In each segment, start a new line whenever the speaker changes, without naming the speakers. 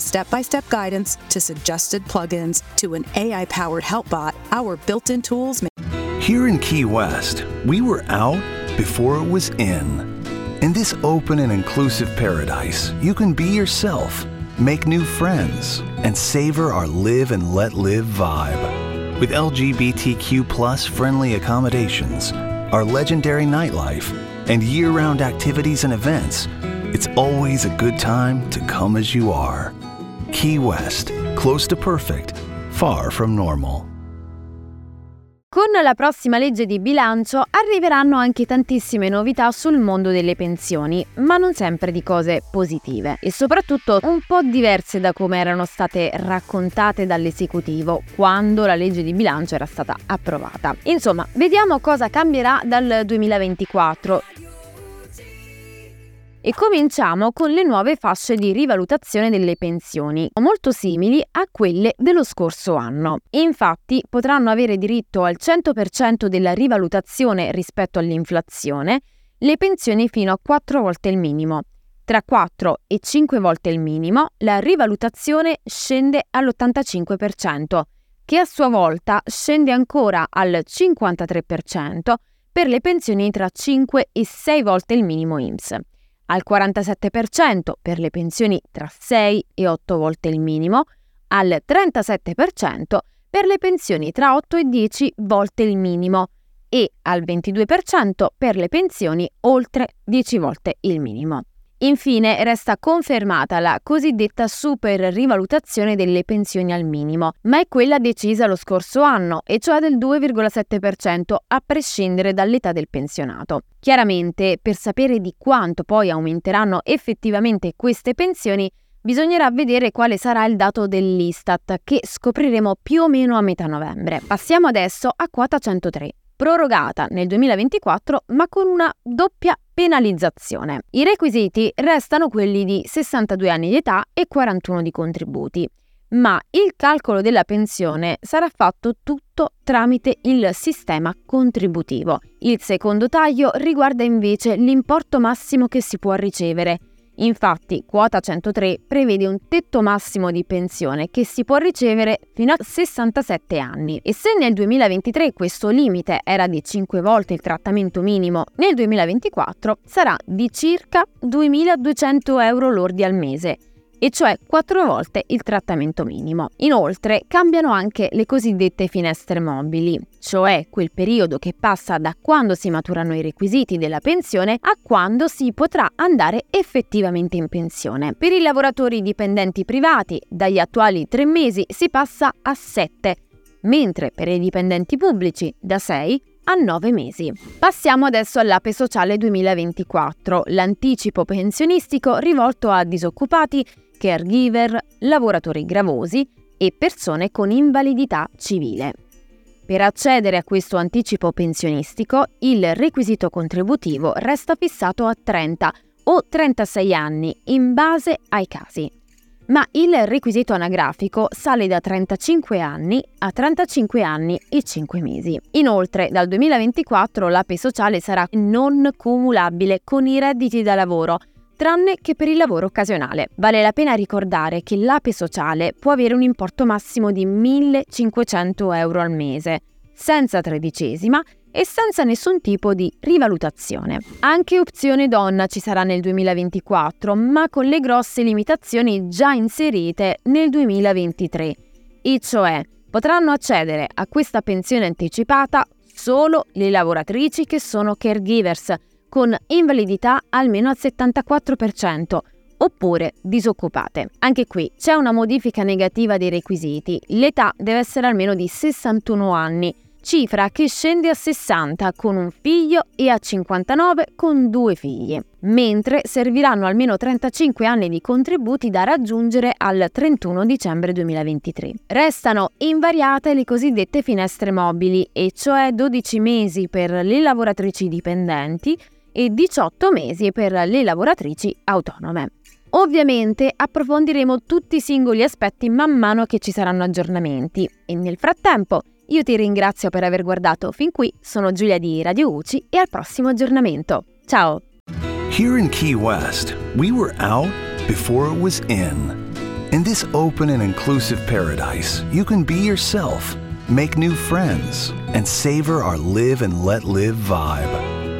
step by step guidance to suggested plugins to an AI powered help bot, our built in tools make
Here in Key West, we were out before it was in. In this open and inclusive paradise, you can be yourself, make new friends, and savor our live and let live vibe. With LGBTQ plus friendly accommodations, our legendary nightlife, and year round activities and events, it's always a good time to come as you are. Key West, close to perfect, far from normal.
Con la prossima legge di bilancio arriveranno anche tantissime novità sul mondo delle pensioni, ma non sempre di cose positive e soprattutto un po' diverse da come erano state raccontate dall'esecutivo quando la legge di bilancio era stata approvata. Insomma, vediamo cosa cambierà dal 2024 e cominciamo con le nuove fasce di rivalutazione delle pensioni, molto simili a quelle dello scorso anno. Infatti potranno avere diritto al 100% della rivalutazione rispetto all'inflazione le pensioni fino a 4 volte il minimo. Tra 4 e 5 volte il minimo, la rivalutazione scende all'85%, che a sua volta scende ancora al 53% per le pensioni tra 5 e 6 volte il minimo IMSS al 47% per le pensioni tra 6 e 8 volte il minimo, al 37% per le pensioni tra 8 e 10 volte il minimo e al 22% per le pensioni oltre 10 volte il minimo. Infine resta confermata la cosiddetta super rivalutazione delle pensioni al minimo, ma è quella decisa lo scorso anno, e cioè del 2,7% a prescindere dall'età del pensionato. Chiaramente, per sapere di quanto poi aumenteranno effettivamente queste pensioni, bisognerà vedere quale sarà il dato dell'Istat, che scopriremo più o meno a metà novembre. Passiamo adesso a quota 103 prorogata nel 2024 ma con una doppia penalizzazione. I requisiti restano quelli di 62 anni di età e 41 di contributi, ma il calcolo della pensione sarà fatto tutto tramite il sistema contributivo. Il secondo taglio riguarda invece l'importo massimo che si può ricevere Infatti, quota 103 prevede un tetto massimo di pensione che si può ricevere fino a 67 anni. E se nel 2023 questo limite era di 5 volte il trattamento minimo, nel 2024 sarà di circa 2.200 euro lordi al mese e cioè quattro volte il trattamento minimo. Inoltre cambiano anche le cosiddette finestre mobili, cioè quel periodo che passa da quando si maturano i requisiti della pensione a quando si potrà andare effettivamente in pensione. Per i lavoratori dipendenti privati, dagli attuali tre mesi si passa a sette, mentre per i dipendenti pubblici da 6 a 9 mesi. Passiamo adesso all'Ape Sociale 2024, l'anticipo pensionistico rivolto a disoccupati caregiver, lavoratori gravosi e persone con invalidità civile. Per accedere a questo anticipo pensionistico, il requisito contributivo resta fissato a 30 o 36 anni in base ai casi, ma il requisito anagrafico sale da 35 anni a 35 anni e 5 mesi. Inoltre, dal 2024 l'APE sociale sarà non cumulabile con i redditi da lavoro tranne che per il lavoro occasionale. Vale la pena ricordare che l'APE sociale può avere un importo massimo di 1.500 euro al mese, senza tredicesima e senza nessun tipo di rivalutazione. Anche opzione donna ci sarà nel 2024, ma con le grosse limitazioni già inserite nel 2023, e cioè potranno accedere a questa pensione anticipata solo le lavoratrici che sono caregivers, con invalidità almeno al 74%, oppure disoccupate. Anche qui c'è una modifica negativa dei requisiti. L'età deve essere almeno di 61 anni, cifra che scende a 60 con un figlio e a 59 con due figli, mentre serviranno almeno 35 anni di contributi da raggiungere al 31 dicembre 2023. Restano invariate le cosiddette finestre mobili, e cioè 12 mesi per le lavoratrici dipendenti e 18 mesi per le lavoratrici autonome. Ovviamente approfondiremo tutti i singoli aspetti man mano che ci saranno aggiornamenti e nel frattempo io ti ringrazio per aver guardato fin qui, sono Giulia di Radio UCI e al prossimo aggiornamento. Ciao!
Here in Key West, we were out before it was in. In this open and inclusive paradise, you can be yourself, make new friends, and savor our live and let live vibe.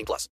18 plus.